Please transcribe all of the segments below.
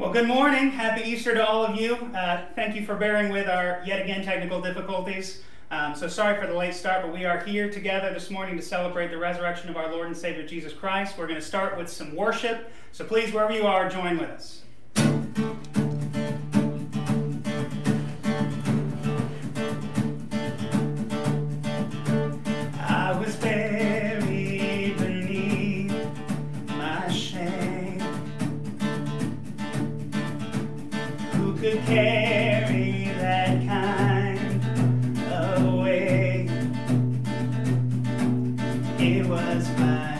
Well, good morning. Happy Easter to all of you. Uh, thank you for bearing with our yet again technical difficulties. Um, so sorry for the late start, but we are here together this morning to celebrate the resurrection of our Lord and Savior Jesus Christ. We're going to start with some worship. So please, wherever you are, join with us. It was my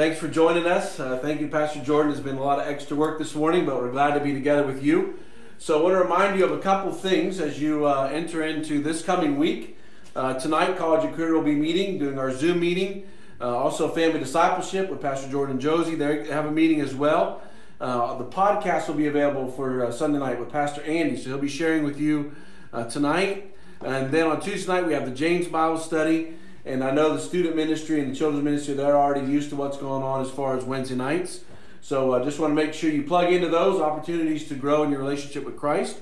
Thanks for joining us. Uh, thank you, Pastor Jordan. There's been a lot of extra work this morning, but we're glad to be together with you. So, I want to remind you of a couple things as you uh, enter into this coming week. Uh, tonight, College and Career will be meeting, doing our Zoom meeting. Uh, also, Family Discipleship with Pastor Jordan and Josie. They have a meeting as well. Uh, the podcast will be available for uh, Sunday night with Pastor Andy, so he'll be sharing with you tonight. And then on Tuesday night, we have the James Bible study. And I know the student ministry and the children's ministry, they're already used to what's going on as far as Wednesday nights. So I just want to make sure you plug into those opportunities to grow in your relationship with Christ.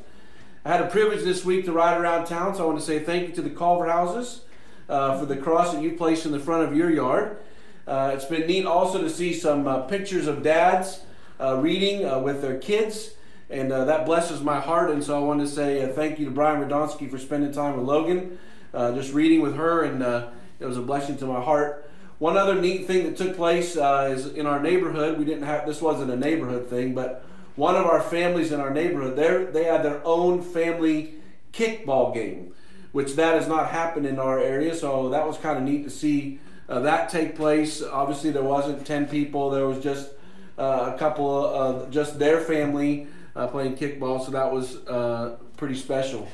I had a privilege this week to ride around town, so I want to say thank you to the Culver houses uh, for the cross that you placed in the front of your yard. Uh, it's been neat also to see some uh, pictures of dads uh, reading uh, with their kids. and uh, that blesses my heart. And so I want to say uh, thank you to Brian Radonsky for spending time with Logan, uh, just reading with her, and uh, it was a blessing to my heart. One other neat thing that took place uh, is in our neighborhood. We didn't have this wasn't a neighborhood thing, but one of our families in our neighborhood, they they had their own family kickball game, which that has not happened in our area. So that was kind of neat to see uh, that take place. Obviously, there wasn't ten people. There was just uh, a couple of just their family uh, playing kickball. So that was uh, pretty special.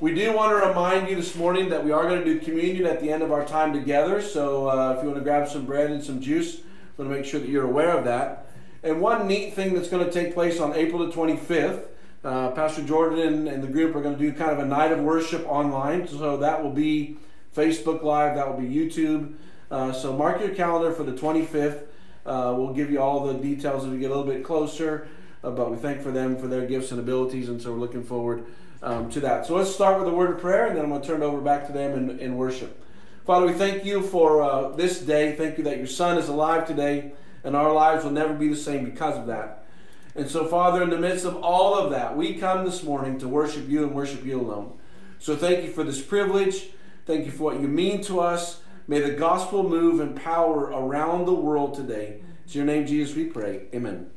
We do want to remind you this morning that we are going to do communion at the end of our time together. So uh, if you want to grab some bread and some juice, we want to make sure that you're aware of that. And one neat thing that's going to take place on April the 25th, uh, Pastor Jordan and the group are going to do kind of a night of worship online. So that will be Facebook Live, that will be YouTube. Uh, so mark your calendar for the 25th. Uh, we'll give you all the details as we get a little bit closer. Uh, but we thank for them for their gifts and abilities, and so we're looking forward um, to that. So let's start with a word of prayer, and then I'm going to turn it over back to them in, in worship. Father, we thank you for uh, this day. Thank you that your Son is alive today, and our lives will never be the same because of that. And so, Father, in the midst of all of that, we come this morning to worship you and worship you alone. So thank you for this privilege. Thank you for what you mean to us. May the gospel move in power around the world today. It's your name, Jesus, we pray. Amen.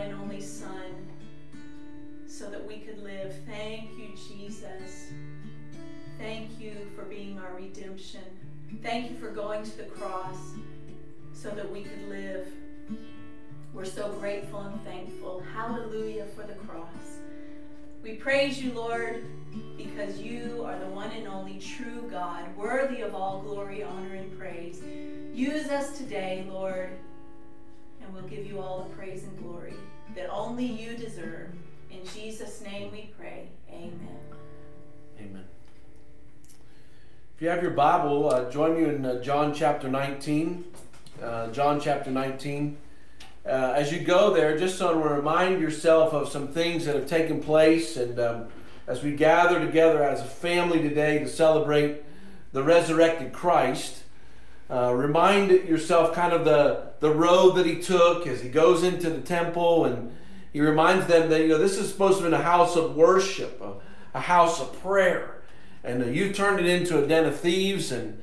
And only Son so that we could live. Thank you, Jesus. Thank you for being our redemption. Thank you for going to the cross so that we could live. We're so grateful and thankful. Hallelujah for the cross. We praise you, Lord, because you are the one and only true God, worthy of all glory, honor, and praise. Use us today, Lord, and we'll give you all the praise and glory that only you deserve. In Jesus' name we pray. Amen. Amen. If you have your Bible, uh, join me in uh, John chapter 19. Uh, John chapter 19. Uh, as you go there, just so to remind yourself of some things that have taken place, and um, as we gather together as a family today to celebrate the resurrected Christ, uh, remind yourself kind of the, the road that he took as he goes into the temple and he reminds them that you know this is supposed to be a house of worship, a, a house of prayer, and uh, you turned it into a den of thieves. And,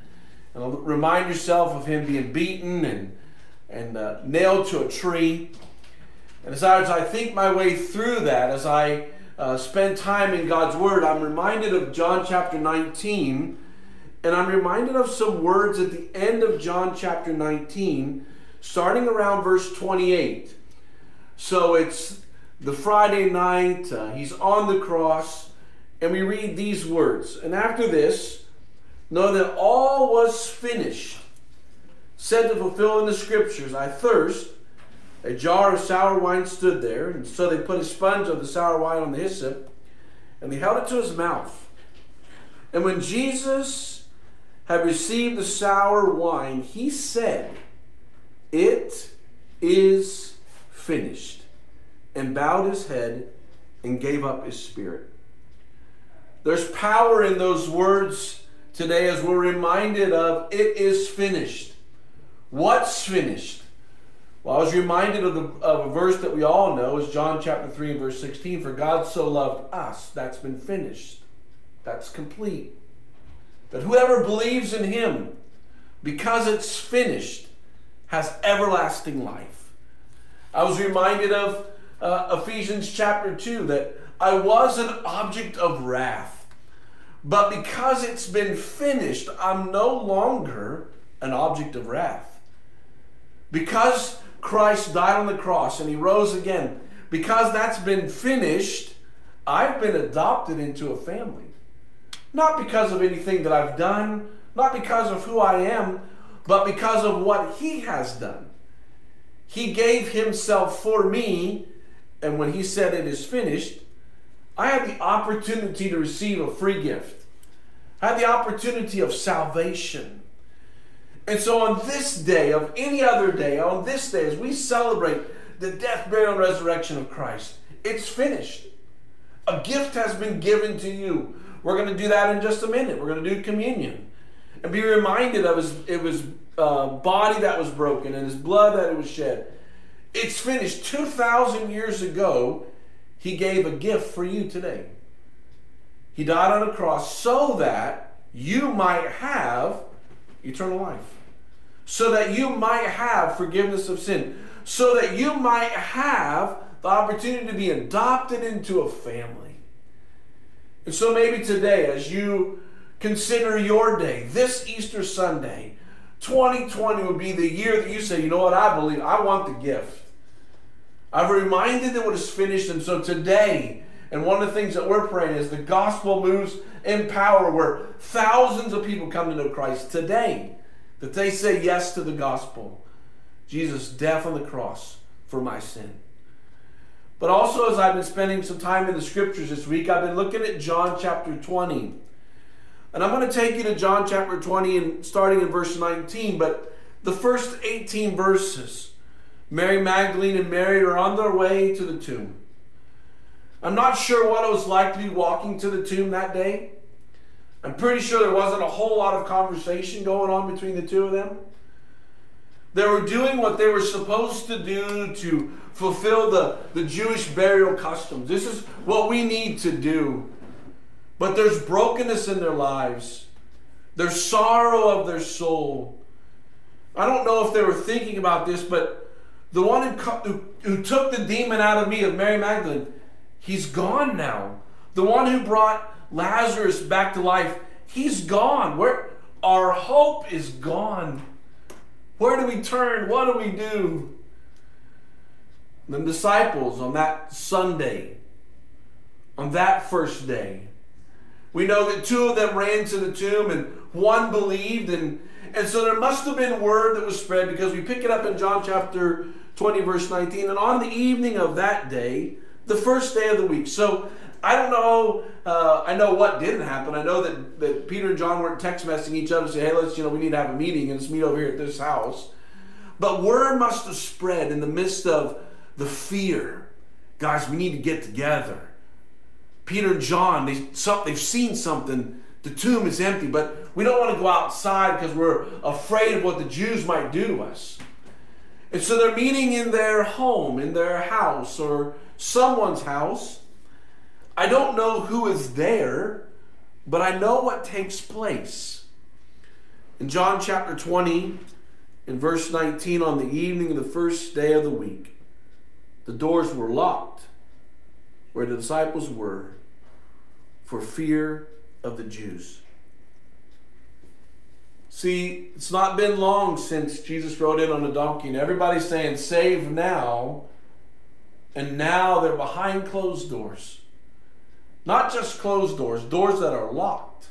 and remind yourself of him being beaten and and uh, nailed to a tree. And as I, as I think my way through that, as I uh, spend time in God's Word, I'm reminded of John chapter 19, and I'm reminded of some words at the end of John chapter 19, starting around verse 28. So it's the Friday night, uh, he's on the cross, and we read these words. And after this, know that all was finished. Said to fulfill in the scriptures, I thirst. A jar of sour wine stood there, and so they put a sponge of the sour wine on the hyssop, and they held it to his mouth. And when Jesus had received the sour wine, he said, It is finished, and bowed his head and gave up his spirit. There's power in those words today as we're reminded of it is finished. What's finished? Well, I was reminded of, the, of a verse that we all know is John chapter 3 and verse 16. For God so loved us, that's been finished. That's complete. That whoever believes in him, because it's finished, has everlasting life. I was reminded of uh, Ephesians chapter 2 that I was an object of wrath. But because it's been finished, I'm no longer an object of wrath. Because Christ died on the cross and he rose again, because that's been finished, I've been adopted into a family. Not because of anything that I've done, not because of who I am, but because of what he has done. He gave himself for me, and when he said it is finished, I had the opportunity to receive a free gift. I had the opportunity of salvation. And so on this day, of any other day, on this day, as we celebrate the death, burial, and resurrection of Christ, it's finished. A gift has been given to you. We're going to do that in just a minute. We're going to do communion and be reminded of his, it was uh, body that was broken and his blood that it was shed. It's finished. 2,000 years ago, he gave a gift for you today. He died on a cross so that you might have eternal life so that you might have forgiveness of sin, so that you might have the opportunity to be adopted into a family. And so maybe today, as you consider your day, this Easter Sunday, 2020 would be the year that you say, you know what, I believe, I want the gift. I've reminded that what is finished, and so today, and one of the things that we're praying is the gospel moves in power where thousands of people come to know Christ today that they say yes to the gospel. Jesus' death on the cross for my sin. But also, as I've been spending some time in the scriptures this week, I've been looking at John chapter 20. And I'm going to take you to John chapter 20 and starting in verse 19. But the first 18 verses, Mary Magdalene and Mary are on their way to the tomb. I'm not sure what it was like to be walking to the tomb that day. I'm pretty sure there wasn't a whole lot of conversation going on between the two of them. They were doing what they were supposed to do to fulfill the, the Jewish burial customs. This is what we need to do but there's brokenness in their lives. There's sorrow of their soul. I don't know if they were thinking about this, but the one who, who, who took the demon out of me, of Mary Magdalene, he's gone now. The one who brought Lazarus back to life, he's gone. Where our hope is gone. Where do we turn? What do we do? The disciples on that Sunday, on that first day, we know that two of them ran to the tomb and one believed, and, and so there must have been word that was spread because we pick it up in John chapter 20, verse 19. And on the evening of that day, the first day of the week. So I don't know. Uh, I know what didn't happen. I know that, that Peter and John weren't text messaging each other, say, "Hey, let's you know we need to have a meeting and let's meet over here at this house." But word must have spread in the midst of the fear. Guys, we need to get together. Peter and John, they, some, they've seen something. The tomb is empty, but we don't want to go outside because we're afraid of what the Jews might do to us. And so they're meeting in their home, in their house, or someone's house. I don't know who is there, but I know what takes place. In John chapter 20, in verse 19, on the evening of the first day of the week, the doors were locked where the disciples were for fear of the Jews. See, it's not been long since Jesus rode in on a donkey, and everybody's saying, Save now. And now they're behind closed doors. Not just closed doors, doors that are locked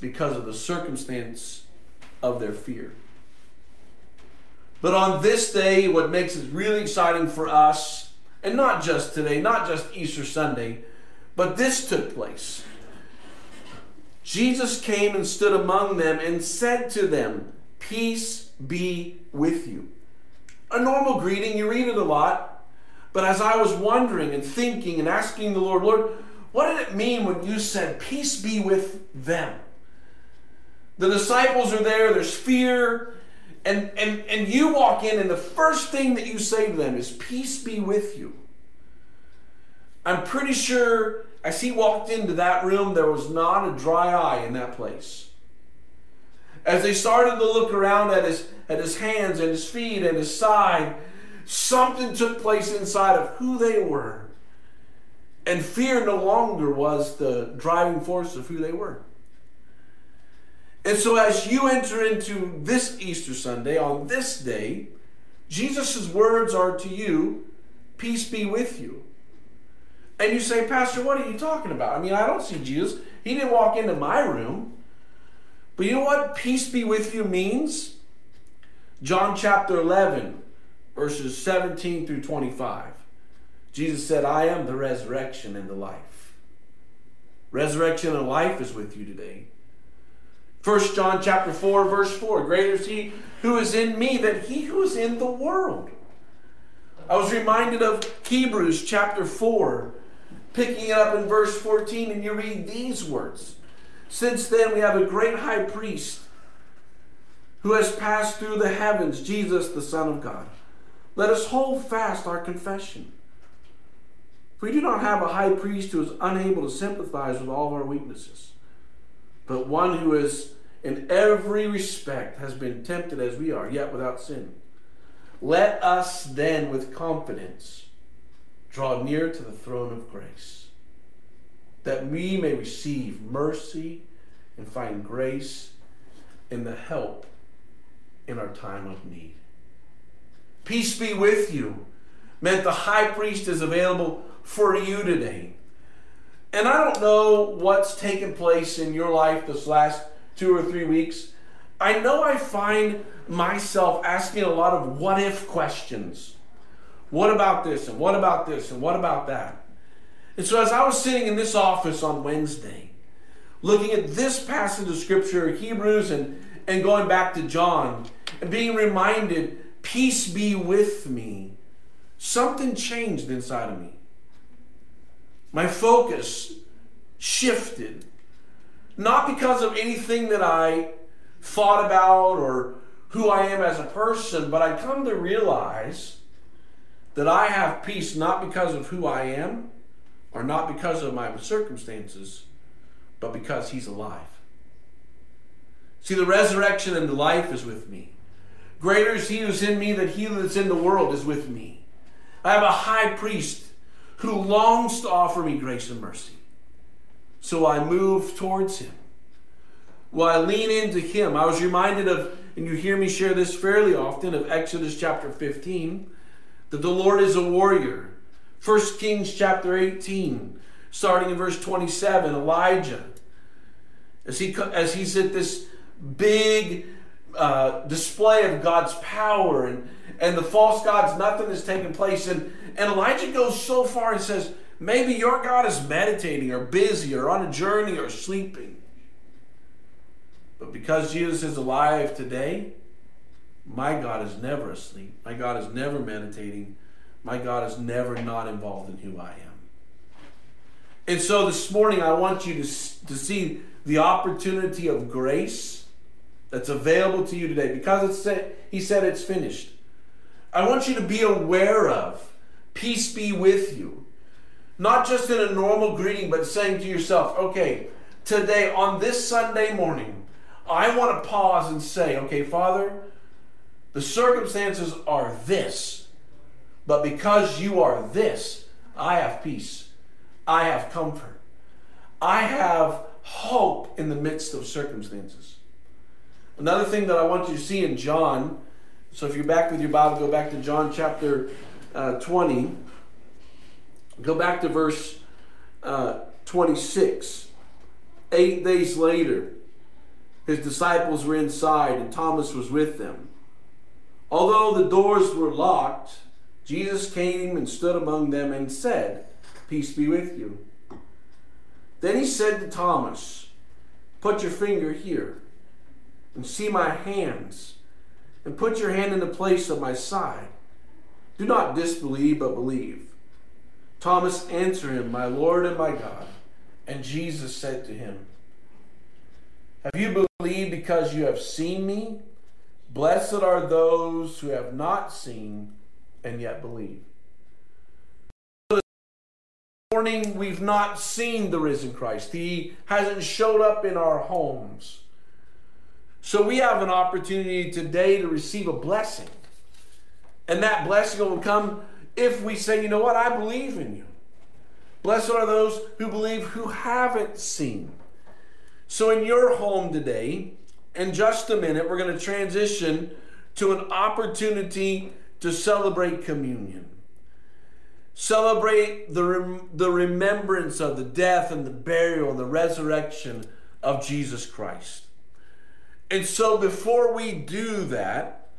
because of the circumstance of their fear. But on this day, what makes it really exciting for us, and not just today, not just Easter Sunday, but this took place. Jesus came and stood among them and said to them, Peace be with you. A normal greeting, you read it a lot. But as I was wondering and thinking and asking the Lord, Lord, what did it mean when you said, Peace be with them? The disciples are there, there's fear, and, and, and you walk in, and the first thing that you say to them is, Peace be with you. I'm pretty sure as he walked into that room, there was not a dry eye in that place. As they started to look around at his, at his hands and his feet and his side, something took place inside of who they were. And fear no longer was the driving force of who they were. And so, as you enter into this Easter Sunday, on this day, Jesus' words are to you, Peace be with you. And you say, Pastor, what are you talking about? I mean, I don't see Jesus. He didn't walk into my room. But you know what peace be with you means? John chapter 11, verses 17 through 25. Jesus said, I am the resurrection and the life. Resurrection and life is with you today. First John chapter 4, verse 4. Greater is he who is in me than he who is in the world. I was reminded of Hebrews chapter 4, picking it up in verse 14, and you read these words. Since then we have a great high priest who has passed through the heavens, Jesus, the Son of God. Let us hold fast our confession. For we do not have a high priest who is unable to sympathize with all of our weaknesses, but one who is in every respect has been tempted as we are, yet without sin. Let us then with confidence draw near to the throne of grace, that we may receive mercy and find grace in the help in our time of need. Peace be with you meant the high priest is available for you today. And I don't know what's taken place in your life this last two or three weeks, I know I find myself asking a lot of what if questions. What about this? And what about this? And what about that? And so, as I was sitting in this office on Wednesday, looking at this passage of Scripture, Hebrews, and, and going back to John, and being reminded, Peace be with me, something changed inside of me. My focus shifted not because of anything that I thought about or who I am as a person, but I come to realize that I have peace not because of who I am, or not because of my circumstances, but because He's alive. See, the resurrection and the life is with me. Greater is He who's in me than He that's in the world is with me. I have a high priest who longs to offer me grace and mercy. So I move towards Him. Well, I lean into Him. I was reminded of, and you hear me share this fairly often, of Exodus chapter 15, that the Lord is a warrior. 1 Kings chapter 18, starting in verse 27, Elijah, as, he, as he's at this big uh, display of God's power and, and the false gods, nothing is taking place. And, and Elijah goes so far and says, maybe your God is meditating or busy or on a journey or sleeping. But because Jesus is alive today, my God is never asleep. My God is never meditating. My God is never not involved in who I am. And so this morning, I want you to, to see the opportunity of grace that's available to you today because it's said, he said it's finished. I want you to be aware of peace be with you. Not just in a normal greeting, but saying to yourself, okay, today on this Sunday morning, I want to pause and say, okay, Father, the circumstances are this, but because you are this, I have peace. I have comfort. I have hope in the midst of circumstances. Another thing that I want you to see in John, so if you're back with your Bible, go back to John chapter uh, 20. Go back to verse uh, 26. Eight days later, his disciples were inside and Thomas was with them. Although the doors were locked, Jesus came and stood among them and said, Peace be with you. Then he said to Thomas, Put your finger here and see my hands, and put your hand in the place of my side. Do not disbelieve, but believe. Thomas answered him, My Lord and my God. And Jesus said to him, have you believed because you have seen me? Blessed are those who have not seen and yet believe. This morning, we've not seen the risen Christ. He hasn't showed up in our homes. So we have an opportunity today to receive a blessing. And that blessing will come if we say, you know what, I believe in you. Blessed are those who believe who haven't seen. So, in your home today, in just a minute, we're going to transition to an opportunity to celebrate communion. Celebrate the, rem- the remembrance of the death and the burial and the resurrection of Jesus Christ. And so, before we do that,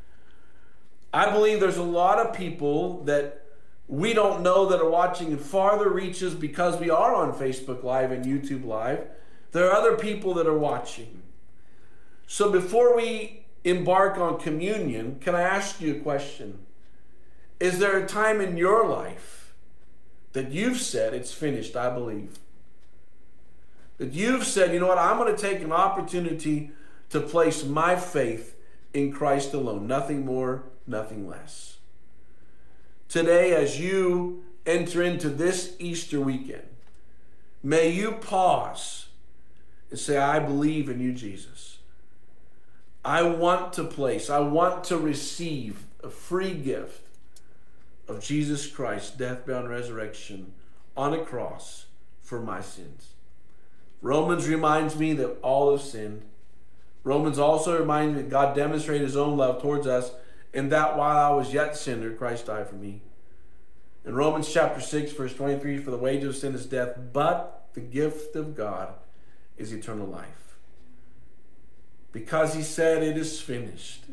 I believe there's a lot of people that we don't know that are watching in farther reaches because we are on Facebook Live and YouTube Live there are other people that are watching. So before we embark on communion, can I ask you a question? Is there a time in your life that you've said, It's finished, I believe? That you've said, You know what, I'm going to take an opportunity to place my faith in Christ alone, nothing more, nothing less. Today, as you enter into this Easter weekend, may you pause and say, I believe in you, Jesus. I want to place, I want to receive a free gift of Jesus Christ, death, bound, resurrection on a cross for my sins. Romans reminds me that all have sinned. Romans also reminds me that God demonstrated his own love towards us, and that while I was yet sinner, Christ died for me. In Romans chapter 6, verse 23, for the wages of sin is death, but the gift of God is eternal life. Because he said it is finished,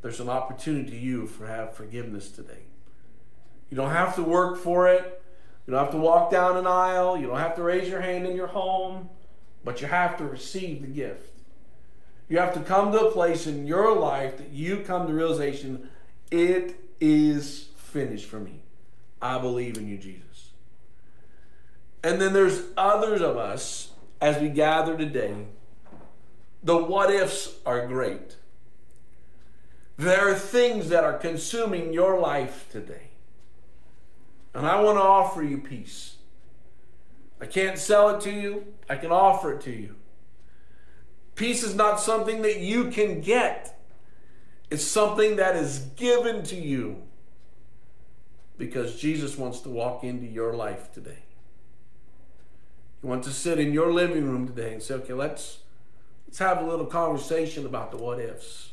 there's an opportunity you for have forgiveness today. You don't have to work for it. You don't have to walk down an aisle. You don't have to raise your hand in your home, but you have to receive the gift. You have to come to a place in your life that you come to realization it is finished for me. I believe in you, Jesus. And then there's others of us as we gather today, the what ifs are great. There are things that are consuming your life today. And I want to offer you peace. I can't sell it to you, I can offer it to you. Peace is not something that you can get, it's something that is given to you because Jesus wants to walk into your life today. He wants to sit in your living room today and say, okay, let's, let's have a little conversation about the what ifs.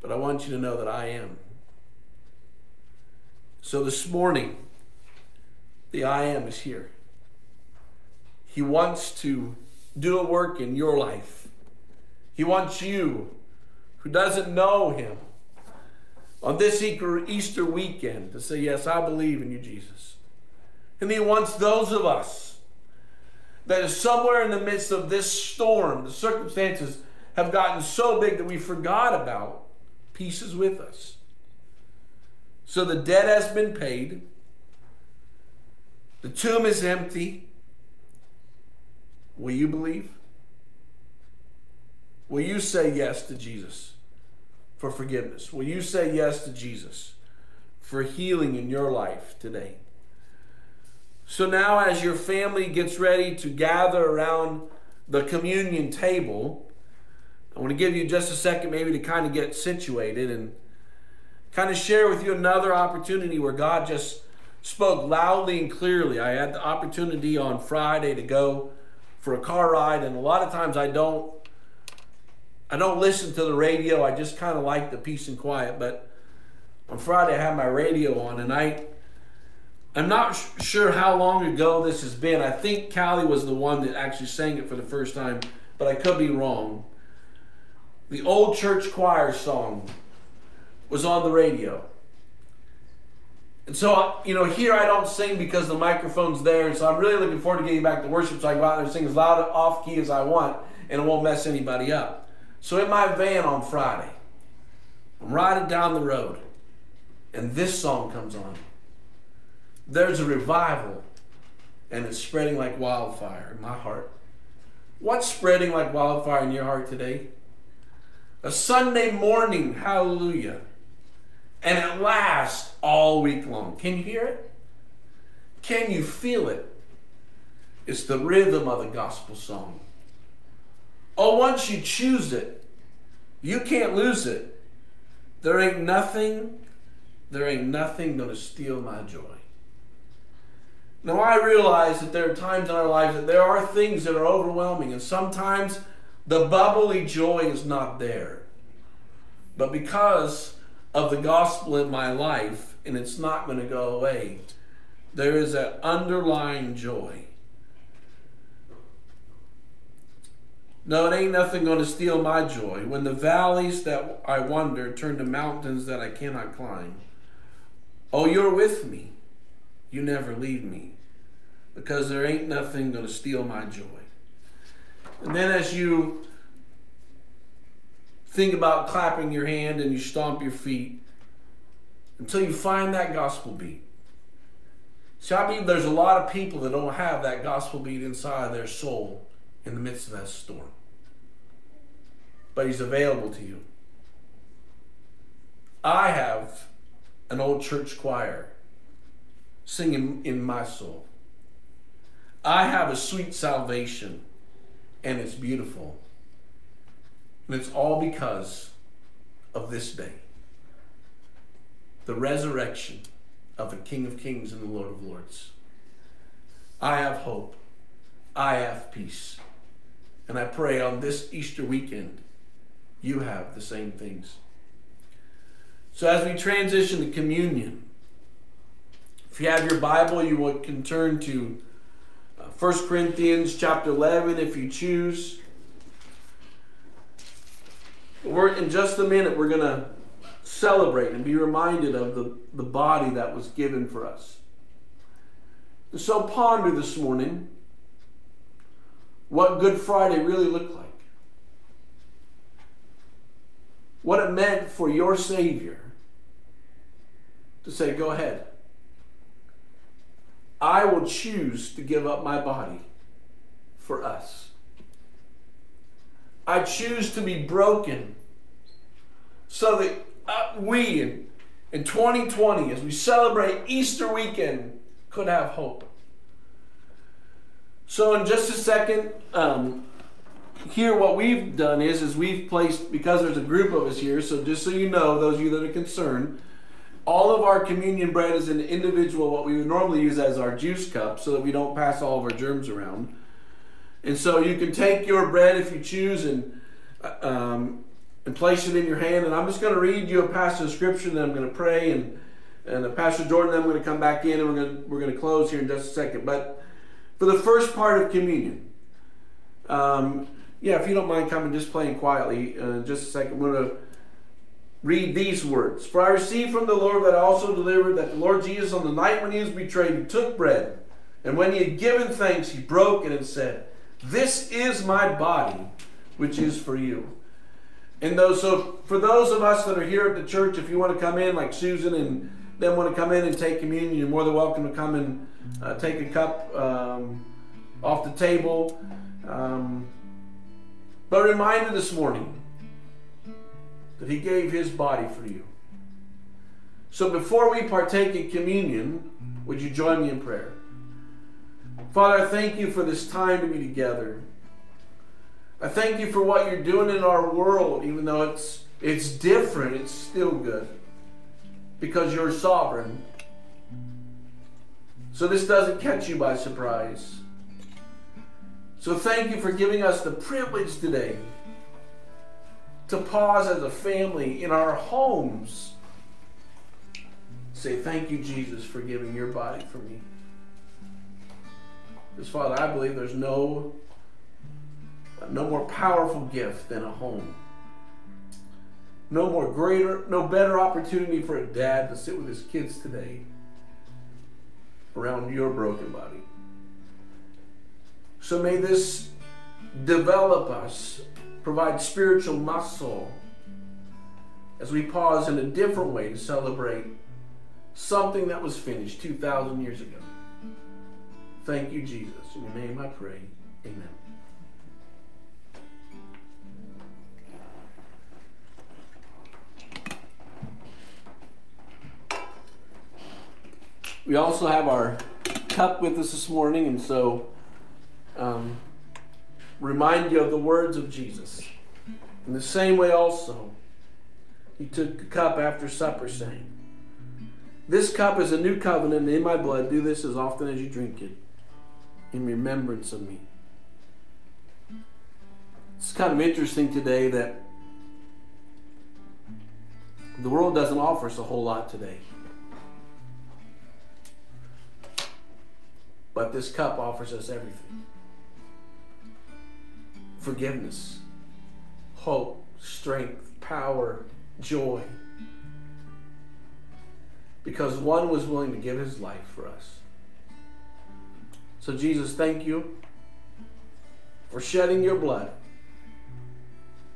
But I want you to know that I am. So this morning, the I am is here. He wants to do a work in your life. He wants you, who doesn't know Him, on this Easter weekend to say, Yes, I believe in you, Jesus. And He wants those of us that is somewhere in the midst of this storm, the circumstances have gotten so big that we forgot about pieces with us. So the debt has been paid, the tomb is empty. Will you believe? Will you say yes to Jesus? for forgiveness? Will you say yes to Jesus for healing in your life today? So now, as your family gets ready to gather around the communion table, I want to give you just a second, maybe, to kind of get situated and kind of share with you another opportunity where God just spoke loudly and clearly. I had the opportunity on Friday to go for a car ride, and a lot of times I don't I don't listen to the radio. I just kind of like the peace and quiet. But on Friday, I had my radio on, and I, I'm not sh- sure how long ago this has been. I think Callie was the one that actually sang it for the first time, but I could be wrong. The old church choir song was on the radio. And so, you know, here I don't sing because the microphone's there. And so I'm really looking forward to getting back to worship so I can go out there and sing as loud and off key as I want and it won't mess anybody up. So in my van on Friday, I'm riding down the road, and this song comes on. There's a revival, and it's spreading like wildfire in my heart. What's spreading like wildfire in your heart today? A Sunday morning, hallelujah. And it lasts all week long. Can you hear it? Can you feel it? It's the rhythm of the gospel song. Oh, once you choose it, you can't lose it. There ain't nothing, there ain't nothing to steal my joy. Now, I realize that there are times in our lives that there are things that are overwhelming, and sometimes the bubbly joy is not there. But because of the gospel in my life, and it's not going to go away, there is an underlying joy. No, it ain't nothing going to steal my joy. When the valleys that I wander turn to mountains that I cannot climb. Oh, you're with me. You never leave me. Because there ain't nothing going to steal my joy. And then as you think about clapping your hand and you stomp your feet until you find that gospel beat. See, I believe there's a lot of people that don't have that gospel beat inside their soul in the midst of that storm. But He's available to you. I have an old church choir singing in my soul. I have a sweet salvation, and it's beautiful. And it's all because of this day the resurrection of the King of Kings and the Lord of Lords. I have hope. I have peace. And I pray on this Easter weekend, you have the same things. So as we transition to communion, if you have your Bible, you can turn to 1 uh, Corinthians chapter 11 if you choose. We're, in just a minute, we're going to celebrate and be reminded of the, the body that was given for us. so ponder this morning what Good Friday really looked like. What it meant for your Savior to say, Go ahead. I will choose to give up my body for us. I choose to be broken so that uh, we in, in 2020, as we celebrate Easter weekend, could have hope. So in just a second, um, here what we've done is is we've placed because there's a group of us here. So just so you know, those of you that are concerned, all of our communion bread is an individual what we would normally use as our juice cup, so that we don't pass all of our germs around. And so you can take your bread if you choose and uh, um, and place it in your hand. And I'm just going to read you a passage of scripture, and then I'm going to pray and and Pastor Jordan. I'm going to come back in, and we're going to, we're going to close here in just a second. But for the first part of communion, um, yeah, if you don't mind coming, just playing quietly, uh, just a second. We're going to read these words. For I received from the Lord that I also delivered that the Lord Jesus, on the night when he was betrayed, he took bread, and when he had given thanks, he broke it and said, "This is my body, which is for you." And those, so for those of us that are here at the church, if you want to come in, like Susan and them want to come in and take communion, you're more than welcome to come and uh, take a cup um, off the table. Um, but reminder this morning that He gave His body for you. So before we partake in communion, would you join me in prayer? Father, I thank you for this time to be together. I thank you for what you're doing in our world, even though it's it's different, it's still good. Because you're sovereign. So this doesn't catch you by surprise. So thank you for giving us the privilege today to pause as a family in our homes. Say, thank you, Jesus, for giving your body for me. Because, Father, I believe there's no no more powerful gift than a home. No more greater, no better opportunity for a dad to sit with his kids today around your broken body. So may this develop us, provide spiritual muscle as we pause in a different way to celebrate something that was finished 2,000 years ago. Thank you, Jesus. In your name I pray. Amen. We also have our cup with us this morning, and so um, remind you of the words of Jesus. In the same way, also, he took the cup after supper, saying, This cup is a new covenant in my blood. Do this as often as you drink it in remembrance of me. It's kind of interesting today that the world doesn't offer us a whole lot today. But this cup offers us everything forgiveness, hope, strength, power, joy. Because one was willing to give his life for us. So, Jesus, thank you for shedding your blood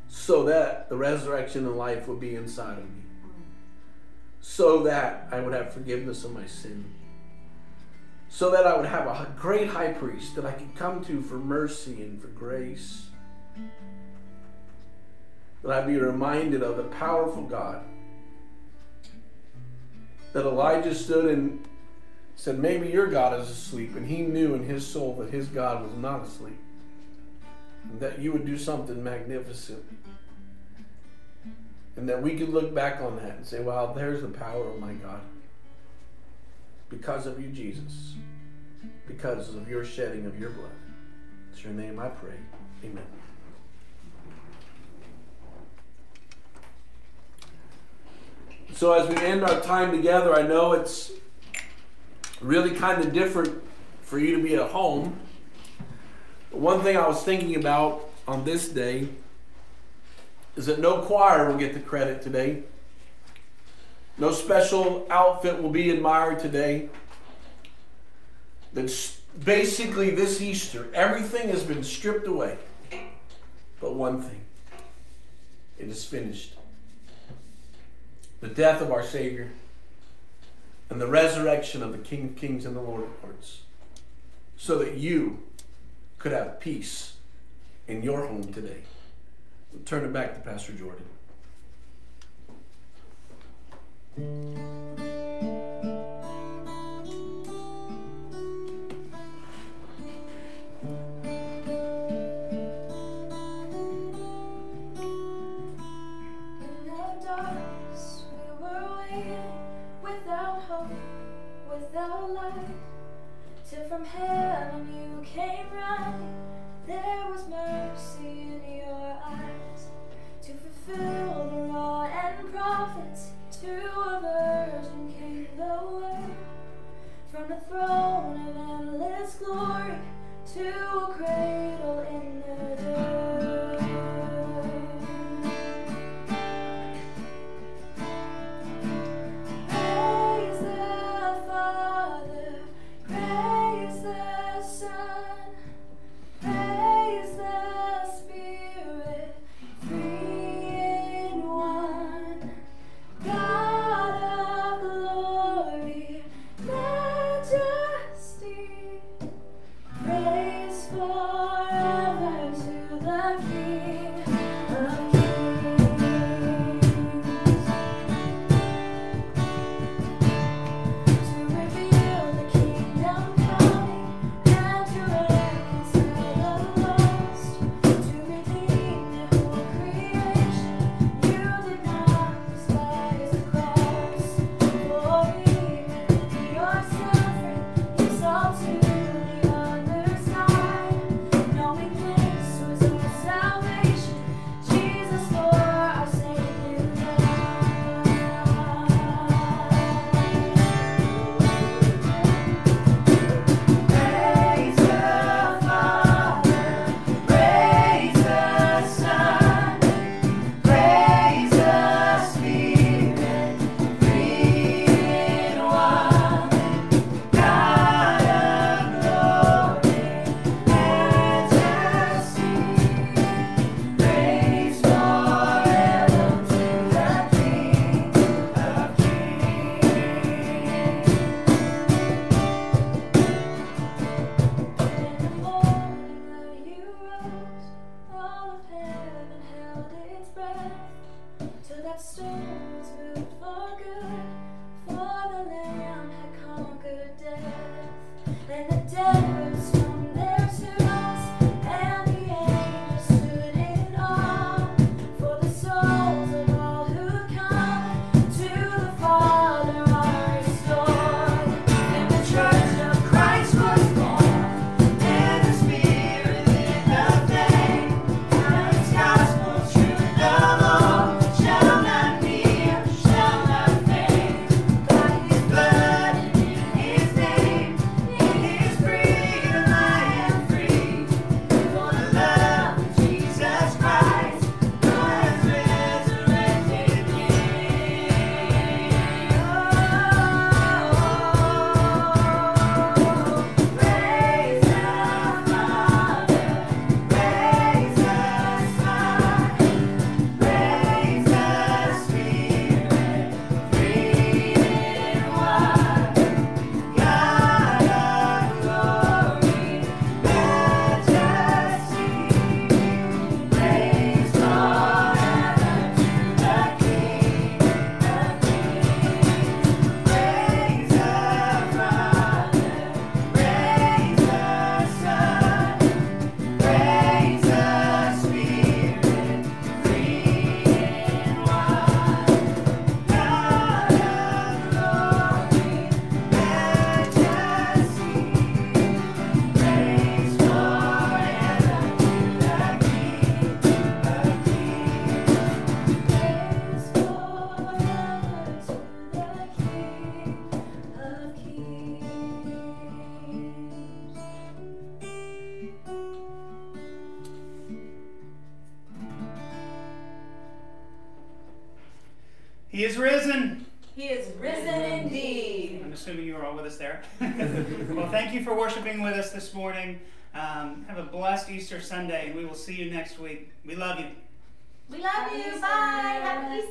so that the resurrection and life would be inside of me. So that I would have forgiveness of my sin so that I would have a great high priest that I could come to for mercy and for grace. That I'd be reminded of the powerful God. That Elijah stood and said, Maybe your God is asleep. And he knew in his soul that his God was not asleep. And that you would do something magnificent. And that we could look back on that and say, Wow, there's the power of my God because of you, Jesus, because of your shedding of your blood. It's your name I pray. Amen. So, as we end our time together, I know it's really kind of different for you to be at home. one thing I was thinking about on this day is that no choir will get the credit today. No special outfit will be admired today. That's basically this Easter, everything has been stripped away. But one thing it is finished. The death of our Savior and the resurrection of the King of Kings and the Lord of Lords. So that you could have peace in your home today. We'll turn it back to Pastor Jordan. Easter Sunday, and we will see you next week. We love you. We love you. Bye. Happy Easter.